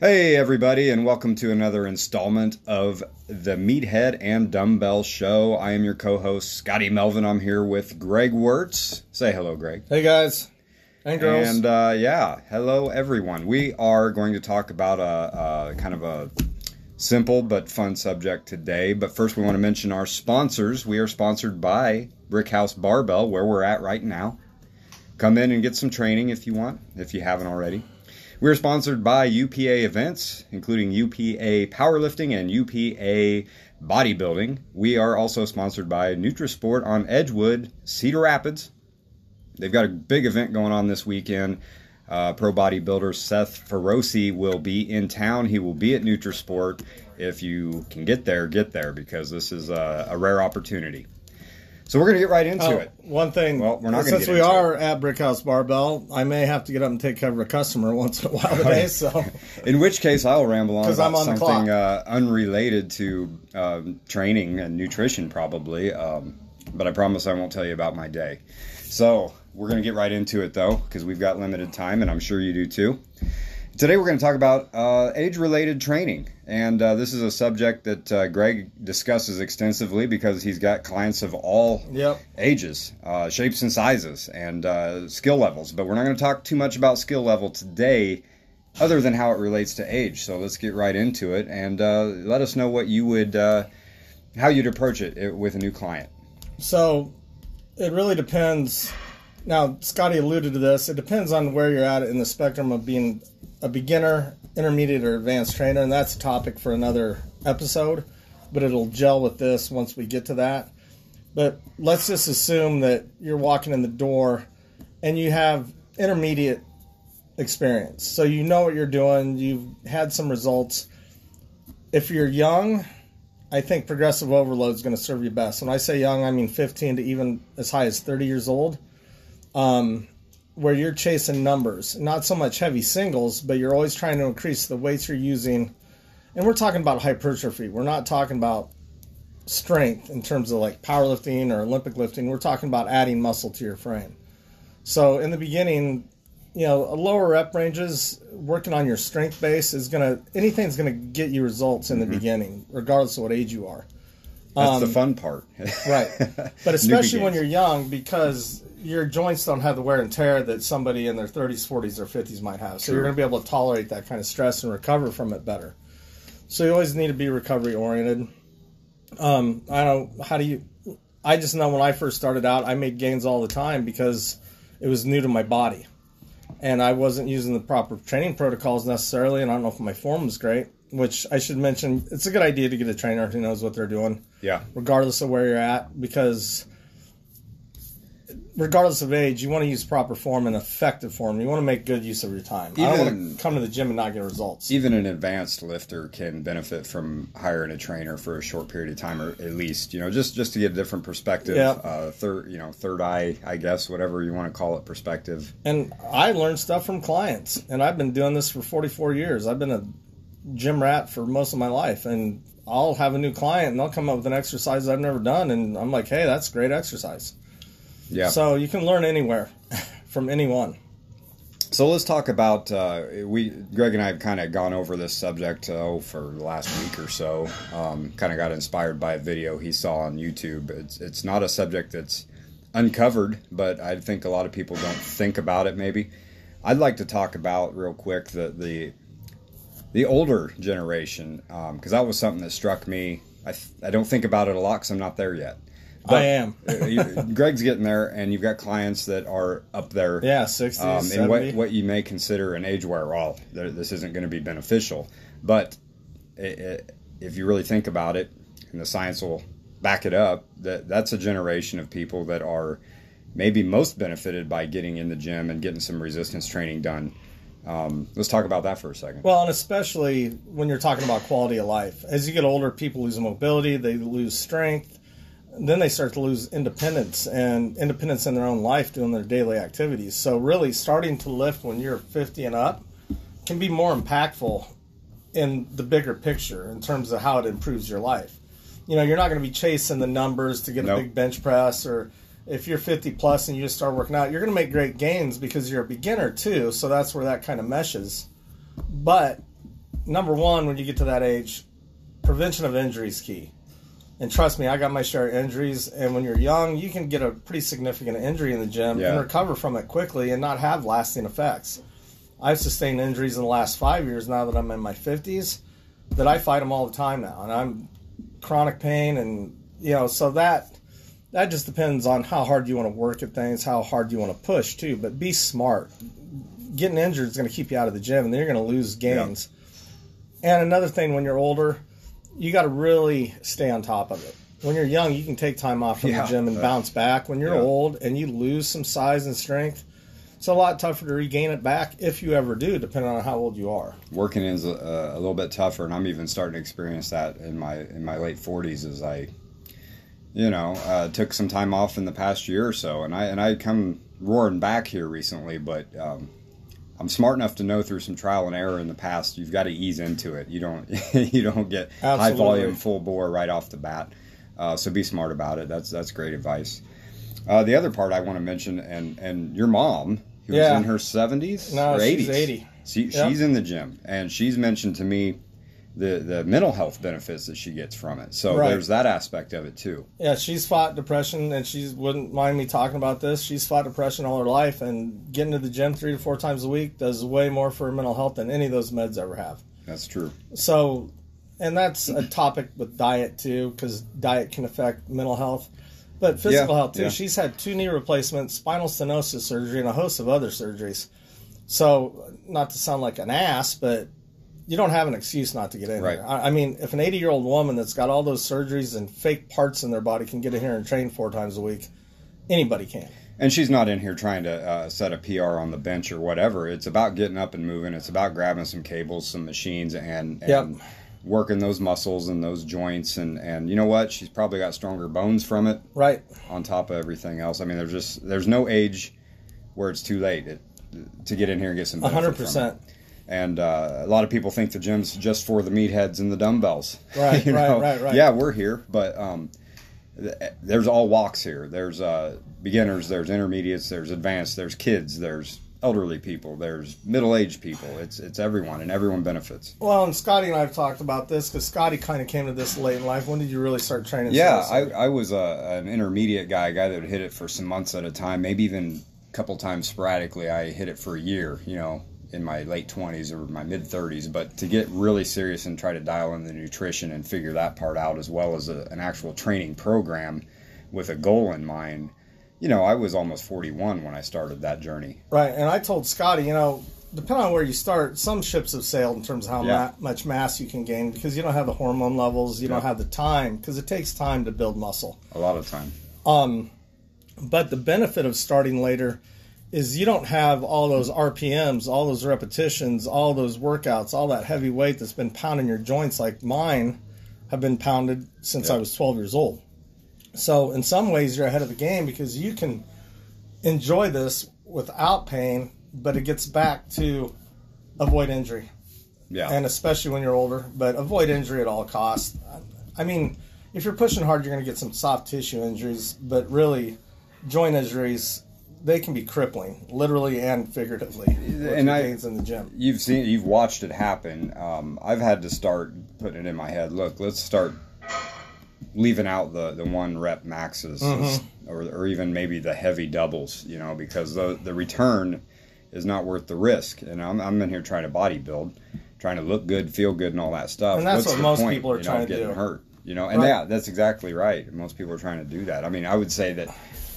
Hey, everybody, and welcome to another installment of the Meathead and Dumbbell Show. I am your co host, Scotty Melvin. I'm here with Greg Wirtz. Say hello, Greg. Hey, guys. And girls. And uh, yeah, hello, everyone. We are going to talk about a, a kind of a simple but fun subject today. But first, we want to mention our sponsors. We are sponsored by Brickhouse Barbell, where we're at right now. Come in and get some training if you want, if you haven't already. We're sponsored by UPA events, including UPA powerlifting and UPA bodybuilding. We are also sponsored by Nutrisport on Edgewood, Cedar Rapids. They've got a big event going on this weekend. Uh, pro bodybuilder Seth Feroce will be in town. He will be at Nutrisport. If you can get there, get there because this is a, a rare opportunity. So we're going to get right into Oh, it. One thing. Well, we're not Since we are at Brickhouse Barbell, I may have to get up and take care of a customer once in a while today. So, In which case, I'll ramble on about I'm on the something uh, unrelated to um, training and nutrition, probably. Um, but I promise I won't tell you about my day. So we're going to get right into it, though, because we've got limited time, and I'm sure you do too. Today, we're going to talk about uh, age-related training, and uh, this is a subject that uh, Greg discusses extensively because he's got clients of all yep. ages, uh, shapes and sizes, and uh, skill levels. But we're not going to talk too much about skill level today, other than how it relates to age. So let's get right into it, and uh, let us know what you would, uh, how you'd approach it with a new client. So, it really depends. Now, Scotty alluded to this. It depends on where you're at in the spectrum of being a beginner, intermediate, or advanced trainer, and that's a topic for another episode. But it'll gel with this once we get to that. But let's just assume that you're walking in the door and you have intermediate experience. So you know what you're doing, you've had some results. If you're young, I think progressive overload is going to serve you best. When I say young, I mean 15 to even as high as 30 years old, um, where you're chasing numbers, not so much heavy singles, but you're always trying to increase the weights you're using. And we're talking about hypertrophy. We're not talking about strength in terms of like powerlifting or Olympic lifting. We're talking about adding muscle to your frame. So in the beginning, you know, lower rep ranges, working on your strength base is gonna anything's gonna get you results in the mm-hmm. beginning, regardless of what age you are. That's the um, fun part, Right. But especially when you're young, because your joints don't have the wear and tear that somebody in their 30s, 40s, or 50s might have. So you're going to be able to tolerate that kind of stress and recover from it better. So you always need to be recovery oriented. Um, I don't. How do you? I just know when I first started out, I made gains all the time because it was new to my body, and I wasn't using the proper training protocols necessarily. And I don't know if my form was great. Which I should mention, it's a good idea to get a trainer who knows what they're doing yeah, regardless of where you're at, because regardless of age, you want to use proper form and effective form. You want to make good use of your time. I don't want to come to the gym and not get results. even an advanced lifter can benefit from hiring a trainer for a short period of time, or at least you know just just to get a different perspective. Yeah. Uh, third, you know, third eye, I guess, whatever you want to call it, perspective. And I learned stuff from clients, and I've been doing this for 44 years. I've been a gym rat for most of my life, and I'll have a new client, and they'll come up with an exercise I've never done, and I'm like, hey, that's great exercise. Yeah. So you can learn anywhere from anyone. So let's talk about uh, we. Greg and I have kind of gone over this subject oh for the last week or so. Um, kind of got inspired by a video he saw on YouTube. It's it's not a subject that's uncovered, but I think a lot of people don't think about it. Maybe I'd like to talk about real quick the the the older generation because that was something that struck me. I th- I don't think about it a lot because I'm not there yet. I am. Uh, you- Greg's getting there, and you've got clients that are up there Yeah, 60s, um, 70. and what, what you may consider an age where, Well, this isn't going to be beneficial, but i i if you really think about it, and the science will back it up, that that's a generation of people that are maybe most benefited by getting in the gym and getting some resistance training done. Um, let's talk about that for a second. Well, and especially when you're talking about quality of life. As you get older, people lose mobility, they lose strength, then they start to lose independence and independence in their own life doing their daily activities. So, really, starting to lift when you're 50 and up can be more impactful in the bigger picture in terms of how it improves your life. You know, you're not going to be chasing the numbers to get Nope. a big bench press or if you're 50 plus and you just start working out, you're going to make great gains because you're a beginner too. So that's where that kind of meshes. But number one, when you get to that age, prevention of injury is key. And trust me, I got my share of injuries. And when you're young, you can get a pretty significant injury in the gym Yeah. and recover from it quickly and not have lasting effects. I've sustained injuries in the last five years now that I'm in my 50s that I fight them all the time now. And I'm chronic pain. And, you know, so that. That just depends on how hard you want to work at things, how hard you want to push too. But be smart. Getting injured is going to keep you out of the gym, and then you're going to lose gains. And another thing, when you're older, you got to really stay on top of it. When you're young, you can take time off from Yeah, the gym and uh, bounce back. When you're yeah. old and you lose some size and strength, it's a lot tougher to regain it back if you ever do, depending on how old you are. working is a, a little bit tougher, and I'm even starting to experience that in my in my late 40s as I, you know, uh, took some time off in the past year or so, and I and I come roaring back here recently, but um, I'm smart enough to know through some trial and error in the past, you've got to ease into it. You don't you don't get high volume, full bore right off the bat. Uh, so be smart about it. That's that's great advice. Uh, the other part I want to mention, and and your mom, who's Yeah. in her 70s No, or 80s, she's 80. she, Yep. she's in the gym, and she's mentioned to me the the mental health benefits that she gets from it. So Right. there's that aspect of it too. Yeah, she's fought depression, and she wouldn't mind me talking about this. She's fought depression all her life, and getting to the gym three to four times a week does way more for her mental health than any of those meds ever have. That's true. So, and that's a topic with diet too, because diet can affect mental health, but physical Yeah, health too. yeah. She's had two knee replacements, spinal stenosis surgery, and a host of other surgeries. So, not to sound like an ass, but you don't have an excuse not to get in Right. here. I, I mean, if an 80 year old woman that's got all those surgeries and fake parts in their body can get in here and train four times a week, anybody can. And she's not in here trying to uh, set a PR on the bench or whatever. It's about getting up and moving. It's about grabbing some cables, some machines, and, and Yep. working those muscles and those joints. And, and you know what? She's probably got stronger bones from it Right. on top of everything else. I mean, there's just there's no age where it's too late it, to get in here and get some. Hundred benefit from it. percent. And uh, a lot of people think the gym's just for the meatheads and the dumbbells. Right, You right, know? right, right. Yeah, we're here, but um, th- there's all walks here. There's uh, beginners, there's intermediates, there's advanced, there's kids, there's elderly people, there's middle-aged people. It's it's everyone, and everyone benefits. Well, and Scotty and I have talked about this because Scotty kind of came to this late in life. When did you really start training? Yeah. I, I was a, an intermediate guy, a guy that would hit it for some months at a time, maybe even a couple times sporadically. I hit it for a year, you know, in my late 20s or my mid 30s. But to get really serious and try to dial in the nutrition and figure that part out, as well as a, an actual training program with a goal in mind, you know, I was almost 41 when I started that journey. Right, and I told Scotty, you know, depending on where you start, some ships have sailed in terms of how Yeah. ma- much mass you can gain because you don't have the hormone levels, you don't have the time because it takes time to build muscle. A lot of time. Um, but the benefit of starting later is you don't have all those RPMs, all those repetitions, all those workouts, all that heavy weight that's been pounding your joints like mine have been pounded since Yeah. I was 12 years old. So in some ways you're ahead of the game because you can enjoy this without pain, but it gets back to avoid injury Yeah. and especially when you're older. But avoid injury at all costs. I mean, if you're pushing hard, you're going to get some soft tissue injuries, but really, joint injuries they can be crippling, literally and figuratively. And I- in the gym. you've seen you've watched it happen um, i've had to start putting it in my head look let's start leaving out the the one rep maxes or, or even maybe the heavy doubles you know because the the return is not worth the risk and i'm, I'm in here trying to body build trying to look good feel good and all that stuff And that's What's what most point, people are you know, trying to getting do. hurt you know and Right. yeah that's exactly right most people are trying to do that i mean i would say that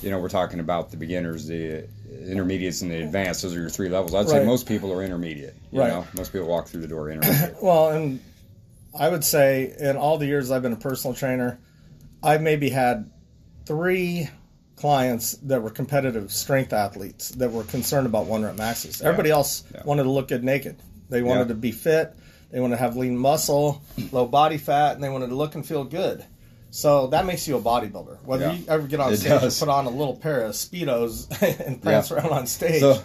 you know we're talking about the beginners the intermediates and the advanced those are your three levels i'd say most people are intermediate you Right. know most people walk through the door intermediate Well, and I would say in all the years I've been a personal trainer, I've maybe had three clients that were competitive strength athletes that were concerned about one rep maxes. Everybody else Yeah. wanted to look good naked. They wanted Yeah. to be fit. They wanted to have lean muscle, low body fat, and they wanted to look and feel good. So that makes you a bodybuilder. Whether Yeah. you ever get on It stage does. and put on a little pair of speedos and prance Yeah. around on stage, So-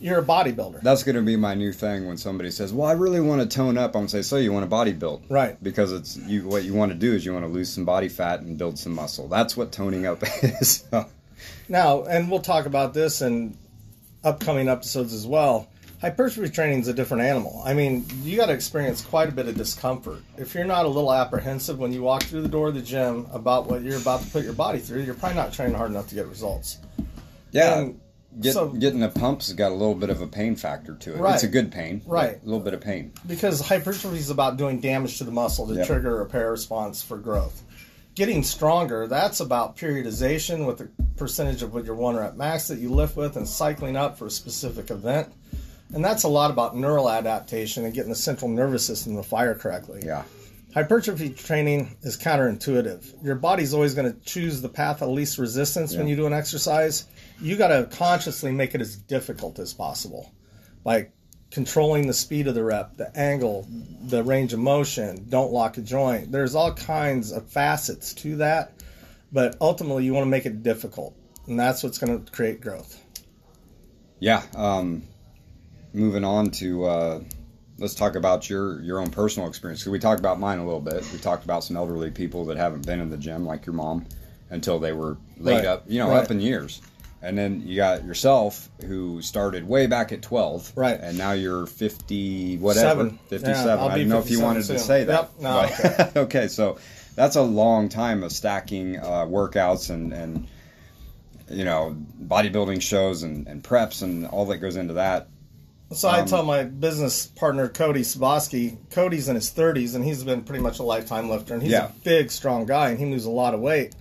you're a bodybuilder. That's going to be my new thing when somebody says, "Well, I really want to tone up." I'm going to say, "So you want to body build?" Right. Because it's you. What you want to do is you want to lose some body fat and build some muscle. That's what toning up is. Now, and we'll talk about this in upcoming episodes as well. Hypertrophy training is a different animal. I mean, you got to experience quite a bit of discomfort. If you're not a little apprehensive when you walk through the door of the gym about what you're about to put your body through, you're probably not training hard enough to get results. Yeah. And Get, so- getting the pumps has got a little bit of a pain factor to it. Right. It's a good pain. Right. A little bit of pain. because hypertrophy is about doing damage to the muscle to Yep. trigger a repair response for growth. Getting stronger, that's about periodization with the percentage of what your one rep max that you lift with and cycling up for a specific event. And that's a lot about neural adaptation and getting the central nervous system to fire correctly. Yeah. Hypertrophy training is counterintuitive. Your body's always going to choose the path of least resistance when you do an exercise. You got to consciously make it as difficult as possible by controlling the speed of the rep, the angle, the range of motion, don't lock a joint. There's all kinds of facets to that, but ultimately you want to make it difficult. And that's what's going to create growth. Yeah. Um, moving on to uh, let's talk about your your own personal experience. 'Cause we talked about mine a little bit. We talked about some elderly people that haven't been in the gym, like your mom, until they were laid Right. up, you know, Right. up in years. And then you got yourself, who started way back at twelve, Right. And now you're fifty, whatever, Seven. fifty-seven. Yeah, I'll I didn't know if you 57 wanted to say that. Yep. No, but- okay, so that's a long time of stacking uh, workouts and and you know bodybuilding shows and, and preps and all that goes into that. So I Um, tell my business partner Cody Sabosky, Cody's in his 30s and he's been pretty much a lifetime lifter and he's Yeah. a big, strong guy and he moves a lot of weight.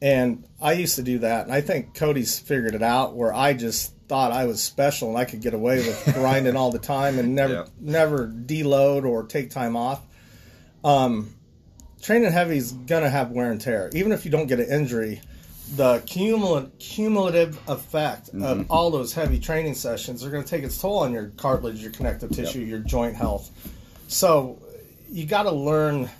And I used to do that, and I think Cody's figured it out where I just thought I was special and I could get away with grinding all the time and never Yeah. never deload or take time off. Um, training heavy is gonna have wear and tear, even if you don't get an injury. The cumul- cumulative effect of mm-hmm. all those heavy training sessions are going to take its toll on your cartilage, your connective tissue, your joint health. So you got to learn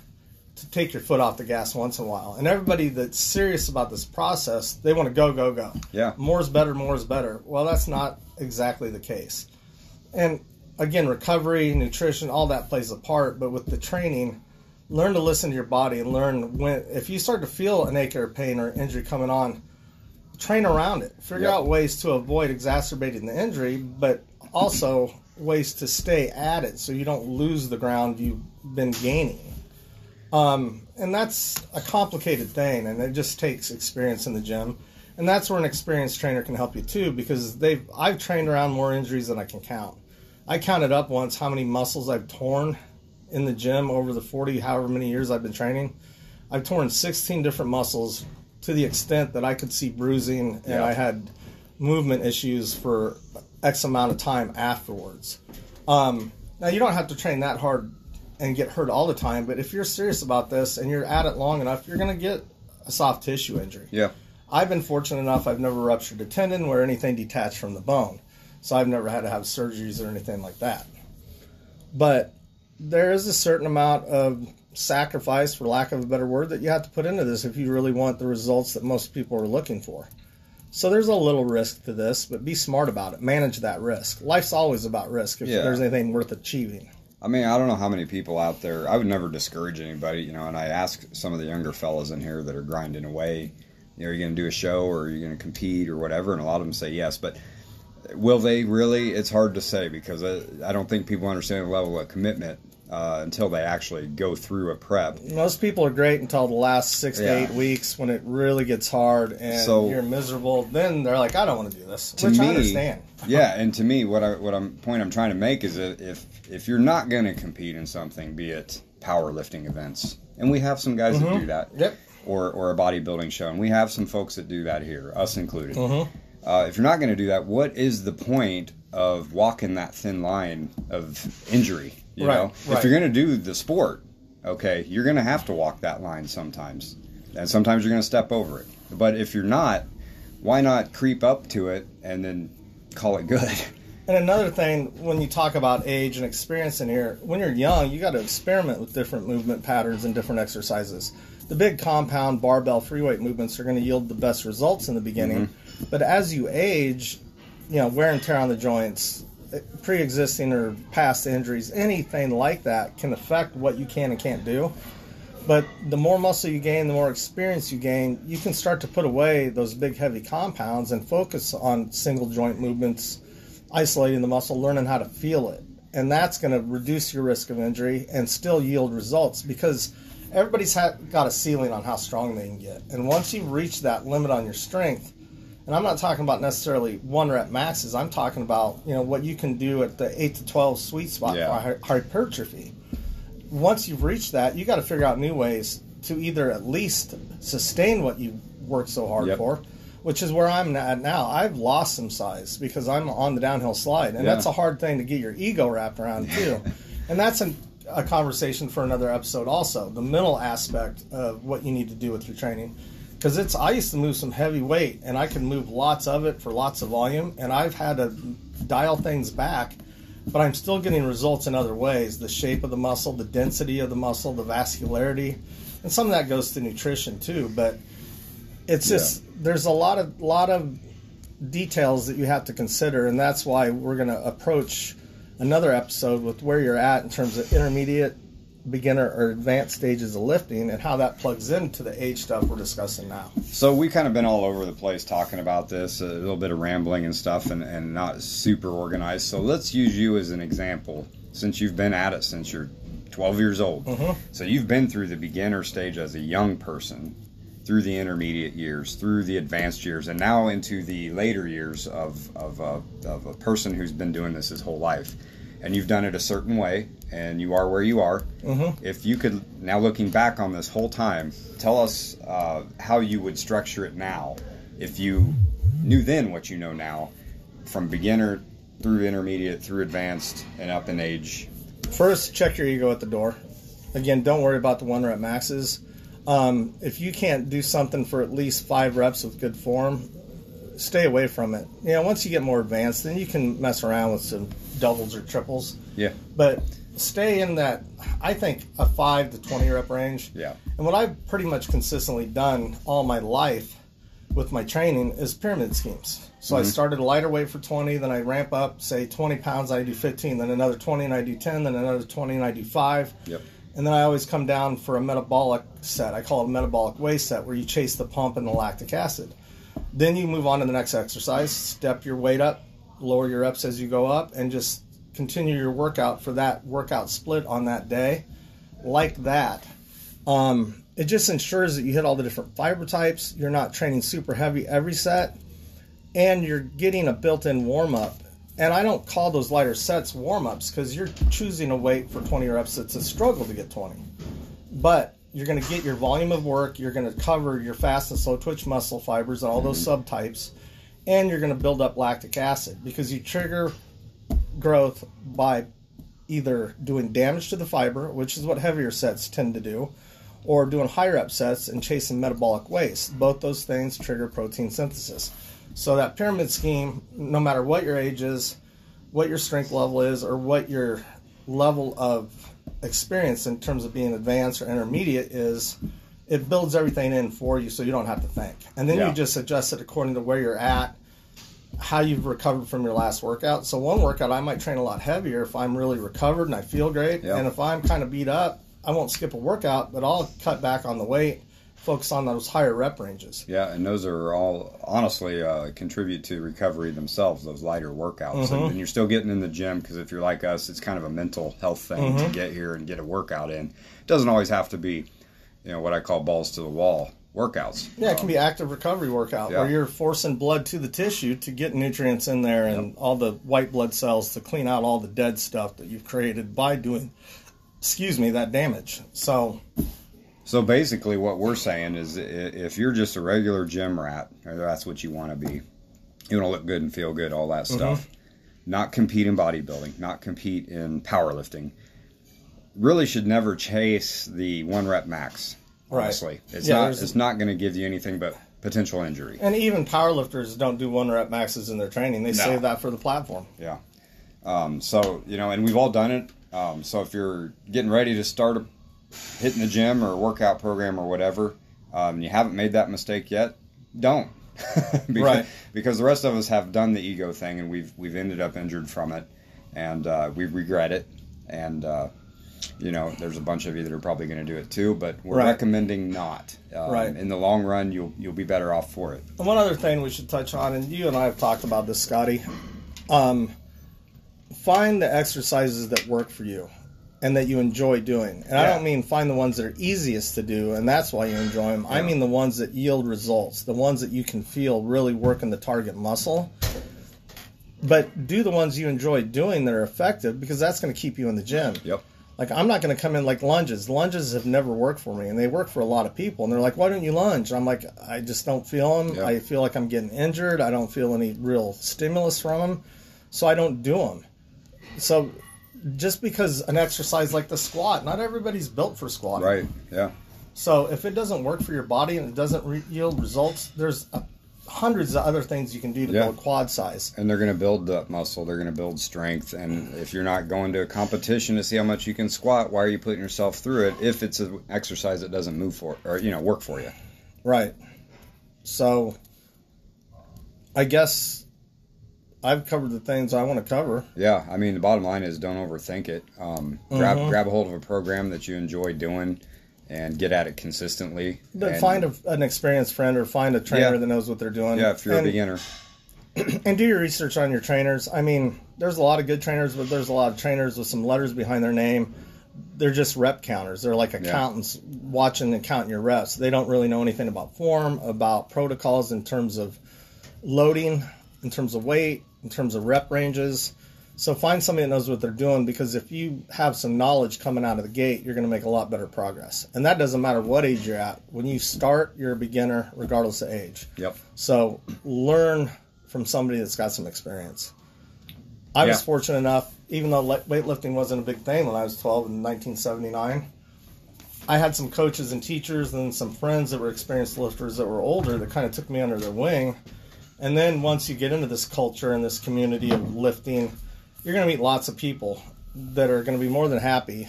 to take your foot off the gas once in a while. And everybody that's serious about this process, they want to go, go, go. Yeah. More is better, more is better. Well, that's not exactly the case. And again, recovery, nutrition, all that plays a part. But with the training, learn to listen to your body and learn when, if you start to feel an ache or pain or injury coming on, train around it. Figure Yep. out ways to avoid exacerbating the injury, but also ways to stay at it so you don't lose the ground you've been gaining. Um, and that's a complicated thing, and it just takes experience in the gym. And that's where an experienced trainer can help you too, because they've I've trained around more injuries than I can count. I counted up once how many muscles I've torn in the gym over the 40 however many years I've been training. I've torn 16 different muscles to the extent that I could see bruising and Yeah. I had movement issues for X amount of time afterwards. Um, now you don't have to train that hard and get hurt all the time, but if you're serious about this and you're at it long enough, you're going to get a soft tissue injury. Yeah. I've been fortunate enough I've never ruptured a tendon or anything detached from the bone. So I've never had to have surgeries or anything like that. But there is a certain amount of sacrifice, for lack of a better word, that you have to put into this if you really want the results that most people are looking for. So there's a little risk to this, but be smart about it. Manage that risk. Life's always about risk if Yeah. there's anything worth achieving. I mean, I don't know how many people out there. I would never discourage anybody, you know. And I ask some of the younger fellas in here that are grinding away, you know, are you going to do a show or are you going to compete or whatever? And a lot of them say yes, but will they really? It's hard to say because I, I don't think people understand the level of commitment uh, until they actually go through a prep. Most people are great until the last six Yeah. to eight weeks when it really gets hard and So- you're miserable. Then they're like, I don't want to do this. To Which me, I understand. yeah, and to me, what I what I'm point I'm trying to make is that if if you're not going to compete in something, be it powerlifting events, and we have some guys that do that, Yep. or or a bodybuilding show, and we have some folks that do that here, us included. Mhm. Uh, if you're not going to do that, what is the point of walking that thin line of injury? You Right, know, right. if you're going to do the sport, okay, you're going to have to walk that line sometimes, and sometimes you're going to step over it. But if you're not, why not creep up to it and then call it good? And another thing, when you talk about age and experience in here, when you're young, you got to experiment with different movement patterns and different exercises. The big compound barbell free weight movements are going to yield the best results in the beginning, but as you age, you know, wear and tear on the joints, eh, pre-existing or past injuries, anything like that can affect what you can and can't do. But the more muscle you gain, the more experience you gain, you can start to put away those big heavy compounds and focus on single joint movements isolating the muscle, learning how to feel it. And that's going to reduce your risk of injury and still yield results because everybody's ha- got a ceiling on how strong they can get. And once you've reached that limit on your strength, and I'm not talking about necessarily one rep maxes, I'm talking about, you know, what you can do at the 8 to 12 sweet spot Yeah. for hypertrophy. Once you've reached that, you got to figure out new ways to either at least sustain what you worked so hard Yep. for, which is where I'm at now. I've lost some size because I'm on the downhill slide, and Yeah. that's a hard thing to get your ego wrapped around too. and that's an, a conversation for another episode. Also, the mental aspect of what you need to do with your training, because it's I used to move some heavy weight, and I can move lots of it for lots of volume, and I've had to dial things back. But I'm still getting results in other ways: the shape of the muscle, the density of the muscle, the vascularity, and some of that goes to nutrition too. But it's just there's a lot of lot of details that you have to consider, and that's why we're going to approach another episode with where you're at in terms of intermediate, beginner, or advanced stages of lifting, and how that plugs into the age stuff we're discussing now. So we've kind of been all over the place talking about this, a little bit of rambling and stuff, and, and not super organized. So let's use you as an example, since you've been at it since you're 12 years old. Mm-hmm. So you've been through the beginner stage as a young person, through the intermediate years, through the advanced years, and now into the later years of of a, of a person who's been doing this his whole life. And you've done it a certain way, and you are where you are. Mm-hmm. If you could, now looking back on this whole time, tell us uh, how you would structure it now if you knew then what you know now, from beginner through intermediate, through advanced, and up in age. First, check your ego at the door. Again, don't worry about the one rep maxes. Um, if you can't do something for at least five reps with good form, stay away from it. You know, once you get more advanced, then you can mess around with some doubles or triples. Yeah. But stay in that, I think, a five to 20 rep range. Yeah. And what I've pretty much consistently done all my life with my training is pyramid schemes. So I mm-hmm. started a lighter weight for 20, then I ramp up, say 20 pounds, I do 15, then another 20 and I do 10, then another 20 and I do 5. Yep. And then I always come down for a metabolic set. I call it a metabolic waste set where you chase the pump and the lactic acid. Then you move on to the next exercise, step your weight up, lower your reps as you go up, and just continue your workout for that workout split on that day, like that. Um, it just ensures that you hit all the different fiber types. You're not training super heavy every set, and you're getting a built-in warm up. And I don't call those lighter sets warm ups because you're choosing a weight for 20 reps. It's a struggle to get 20, but you're going to get your volume of work. You're going to cover your fast and slow twitch muscle fibers and all those subtypes, and you're going to build up lactic acid because you trigger growth by either doing damage to the fiber, which is what heavier sets tend to do, or doing higher up sets and chasing metabolic waste. Both those things trigger protein synthesis. So that pyramid scheme, no matter what your age is, what your strength level is, or what your level of experience in terms of being advanced or intermediate is, it builds everything in for you so you don't have to think. And then Yeah. you just adjust it according to where you're at how you've recovered from your last workout. So one workout I might train a lot heavier if I'm really recovered and I feel great. Yeah. And if I'm kind of beat up, I won't skip a workout, but I'll cut back on the weight, focus on those higher rep ranges. Yeah, and those are all honestly uh, contribute to recovery themselves. Those lighter workouts, and, and you're still getting in the gym because if you're like us, it's kind of a mental health thing to get here and get a workout in. It doesn't always have to be, you know, what I call balls to the wall workouts. Yeah, it can be active recovery workout Yeah. where you're forcing blood to the tissue to get nutrients in there and all the white blood cells to clean out all the dead stuff that you've created by doing excuse me that damage. So So basically, what we're saying is, if you're just a regular gym rat, or that's what you want to be, you want to look good and feel good, all that mm-hmm. stuff. Not compete in bodybuilding, not compete in powerlifting. Really, should never chase the one rep max. Right. Honestly, it's Yeah, not. It's not going to give you anything but potential injury. and even powerlifters don't do one rep maxes in their training. They save that for the platform. Yeah. Um, so you know, and we've all done it. Um, so if you're getting ready to start a, hitting the gym or workout program or whatever, um, and you haven't made that mistake yet, don't. because, Right. Because the rest of us have done the ego thing, and we've we've ended up injured from it, and uh, we regret it. And uh, you know, there's a bunch of you that are probably going to do it too, but we're Right. recommending not. Um, Right. In the long run, you'll you'll be better off for it. And one other thing we should touch on, and you and I have talked about this, Scotty. Um, find the exercises that work for you and that you enjoy doing. And I don't mean find the ones that are easiest to do and that's why you enjoy them. I mean the ones that yield results, the ones that you can feel really working the target muscle. But do the ones you enjoy doing that are effective because that's going to keep you in the gym. Yep. Like I'm not going to come in like lunges. Lunges have never worked for me, and they work for a lot of people. And they're like, "Why don't you lunge?" I'm like, "I just don't feel them. Yeah. I feel like I'm getting injured. I don't feel any real stimulus from them, so I don't do them." So, just because an exercise like the squat, not everybody's built for squat. Right. Yeah. So if it doesn't work for your body and it doesn't re- yield results, there's uh, hundreds of other things you can do to Yeah. build quad size. And they're going to build that muscle. They're going to build strength. And if you're not going to a competition to see how much you can squat, why are you putting yourself through it if it's an exercise that doesn't move for or you know work for you? Right. So, I guess I've covered the things I want to cover. Yeah, I mean the bottom line is don't overthink it. Um, grab grab a hold of a program that you enjoy doing, and get at it consistently. But And- find a, an experienced friend or find a trainer Yeah. that knows what they're doing. yeah, if you're and, a beginner, and do your research on your trainers. I mean, there's a lot of good trainers, but there's a lot of trainers with some letters behind their name. They're just rep counters. They're like accountants watching and counting your reps. They don't really know anything about form, about protocols in terms of loading, in terms of weight, in terms of rep ranges. So find somebody that knows what they're doing because if you have some knowledge coming out of the gate, you're going to make a lot better progress. And that doesn't matter what age you're at. When you start, you're a beginner regardless of age. yep, So learn from somebody that's got some experience. I was fortunate enough, even though li- weightlifting wasn't a big thing when I was 12 in 1979, I had some coaches and teachers and some friends that were experienced lifters that were older that kind of took me under their wing. And then once you get into this culture and this community of lifting, you're going to meet lots of people that are going to be more than happy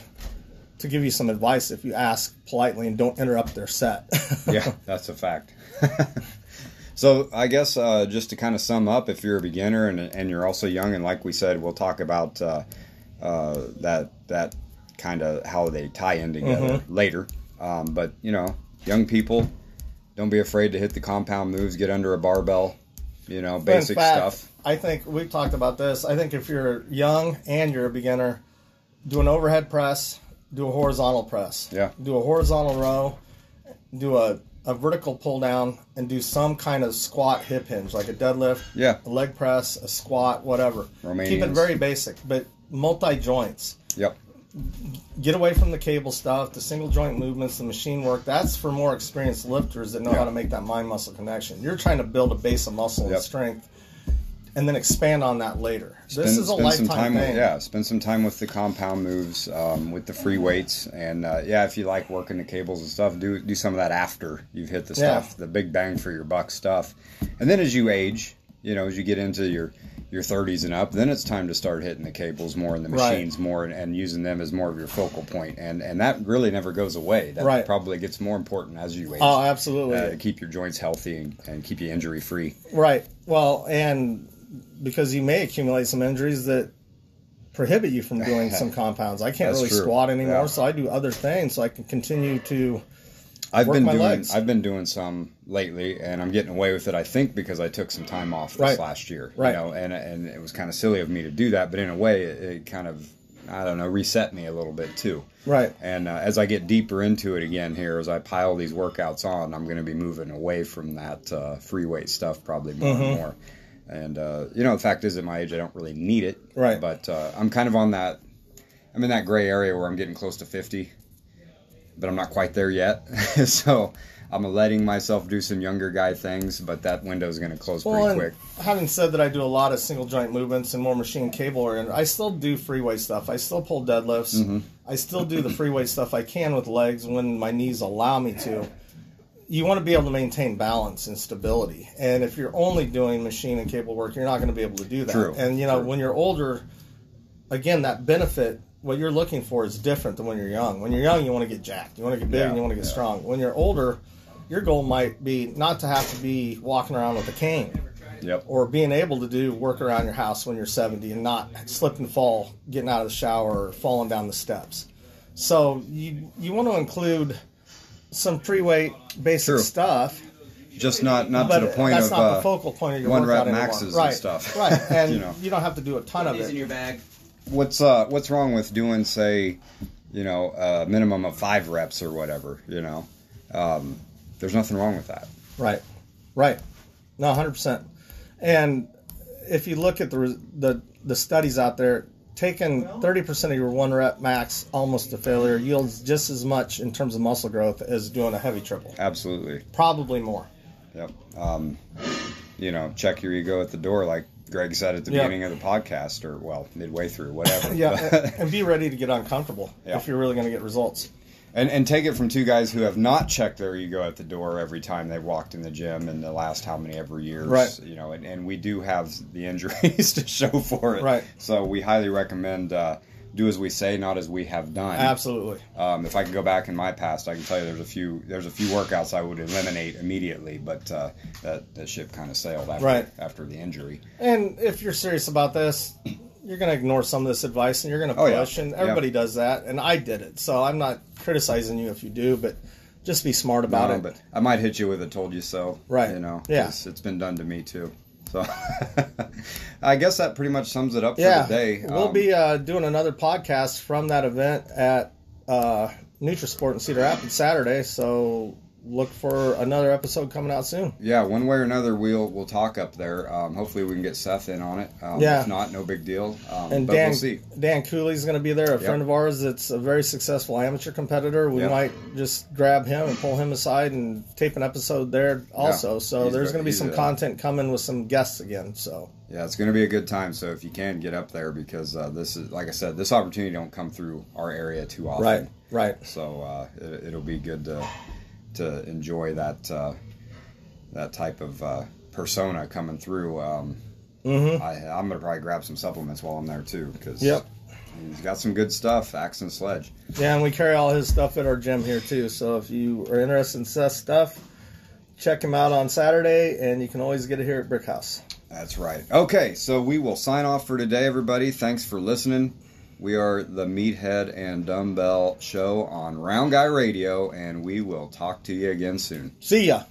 to give you some advice if you ask politely and don't interrupt their set. yeah, that's a fact. so I guess uh, just to kind of sum up, if you're a beginner and and you're also young, and like we said, we'll talk about uh, uh, that that kind of how they tie in together later. Um, but you know, young people, don't be afraid to hit the compound moves, get under a barbell. You know, basic fact, stuff. I think we've talked about this. I think if you're young and you're a beginner, do an overhead press, do a horizontal press. Yeah. Do a horizontal row, do a, a vertical pull down, and do some kind of squat hip hinge, like a deadlift, Yeah. a leg press, a squat, whatever. Keep it very basic, but multi joints. Yep. Get away from the cable stuff, the single joint movements, the machine work. That's for more experienced lifters that know Yeah. how to make that mind muscle connection. You're trying to build a base of muscle Yep. and strength and then expand on that later. Spend, this is a spend lifetime some time thing. With, yeah, spend some time with the compound moves, um, with the free weights, and uh, yeah, if you like working the cables and stuff, do do some of that after you've hit the Yeah. stuff, the big bang for your buck stuff, and then as you age, you know, as you get into your your 30s and up, then it's time to start hitting the cables more and the Right. machines more and, and using them as more of your focal point, and and that really never goes away. That Right. probably gets more important as you age. Oh, absolutely. uh, to keep your joints healthy and, and keep you injury free. Right. Well, and because you may accumulate some injuries that prohibit you from doing some compounds. I can't That's really true. squat anymore, Yeah. so I do other things so I can continue to. I've been doing legs. I've been doing some lately, and I'm getting away with it. I think because I took some time off this Right. last year, Right. You know, and and it was kind of silly of me to do that, but in a way, it, it kind of I don't know reset me a little bit too. Right. And uh, as I get deeper into it again here, as I pile these workouts on, I'm going to be moving away from that uh, free weight stuff probably more Mm-hmm. and more. And uh, you know, the fact is, at my age, I don't really need it. Right. But uh, I'm kind of on that. I'm in that gray area where I'm getting close to 50, but I'm not quite there yet. so I'm letting myself do some younger guy things, but that window is going to close Well, pretty quick. having said that, I do a lot of single joint movements and more machine cable oriented. I still do free weight stuff. I still pull deadlifts. Mm-hmm. I still do the free weight stuff I can with legs when my knees allow me to. You want to be able to maintain balance and stability. And if you're only doing machine and cable work, you're not going to be able to do that. True, And you know, true. when you're older, again, that benefit, what you're looking for is different than when you're young. When you're young, you want to get jacked, you want to get big, Yeah, and you want to get yeah. strong. When you're older, your goal might be not to have to be walking around with a cane Yep. or being able to do work around your house when you're 70 and not slip and fall getting out of the shower or falling down the steps. So you you want to include some free weight basic True. stuff, Just not not but to the point that's of not uh, the focal point of your one workout rep anymore. maxes and right, stuff. right, and You know. you don't have to do a ton of These in it. your bag. What's uh what's wrong with doing say, you know, a minimum of five reps or whatever? You know, um, there's nothing wrong with that. Right, right. No, hundred percent. And if you look at the the the studies out there, taking thirty percent of your one rep max almost to failure yields just as much in terms of muscle growth as doing a heavy triple. Absolutely. Probably more. Yep. Um, you know, check your ego at the door, like Greg said at the Yep. beginning of the podcast, or well, midway through, whatever. Yeah, and- and be ready to get uncomfortable Yeah. if you're really going to get results. And and take it from two guys who have not checked their ego at the door every time they walked in the gym in the last how many ever years. Right. You know, and, and we do have the injuries to show for it. Right. So we highly recommend uh, do as we say, not as we have done. Absolutely. Um, if I could go back in my past, I can tell you there's a few there's a few workouts I would eliminate immediately, but uh, that that ship kind of sailed after Right. after the injury. And if you're serious about this, you're going to ignore some of this advice and you're going to Oh, yeah. push. And everybody does that. And I did it. So I'm not criticizing you if you do, but just be smart about No, it. but I might hit you with a "told you so." Right. You know. Yeah. 'cause It's been done to me too. So I guess that pretty much sums it up for yeah, the day. we'll Um, be uh, doing another podcast from that event at uh, Nutrisport in Cedar Rapids Saturday. So look for another episode coming out soon. Yeah, one way or another, we'll we'll talk up there. Um, hopefully, we can get Seth in on it. Um, Yeah. If not, no big deal. Um, And but Dan we'll see. Dan Cooley's going to be there, a Yep. friend of ours that's a very successful amateur competitor. We Yep. might just grab him and pull him aside and tape an episode there also. so He's there's going to be some a- content coming with some guests again. So Yeah, it's going to be a good time. So if you can get up there, because uh, this is like I said, this opportunity don't come through our area too often. right, right, So uh, it, it'll be good to to enjoy that uh, that type of uh, persona coming through. Um, hmm I, I'm gonna probably grab some supplements while I'm there too, because Yep. he's got some good stuff. Axe and Sledge. Yeah, and we carry all his stuff at our gym here too. So if you are interested in Seth's stuff, check him out on Saturday, and you can always get it here at Brickhouse. That's right. Okay, so we will sign off for today, everybody. Thanks for listening. We are the Meathead and Dumbbell Show on Round Guy Radio, and we will talk to you again soon. See ya.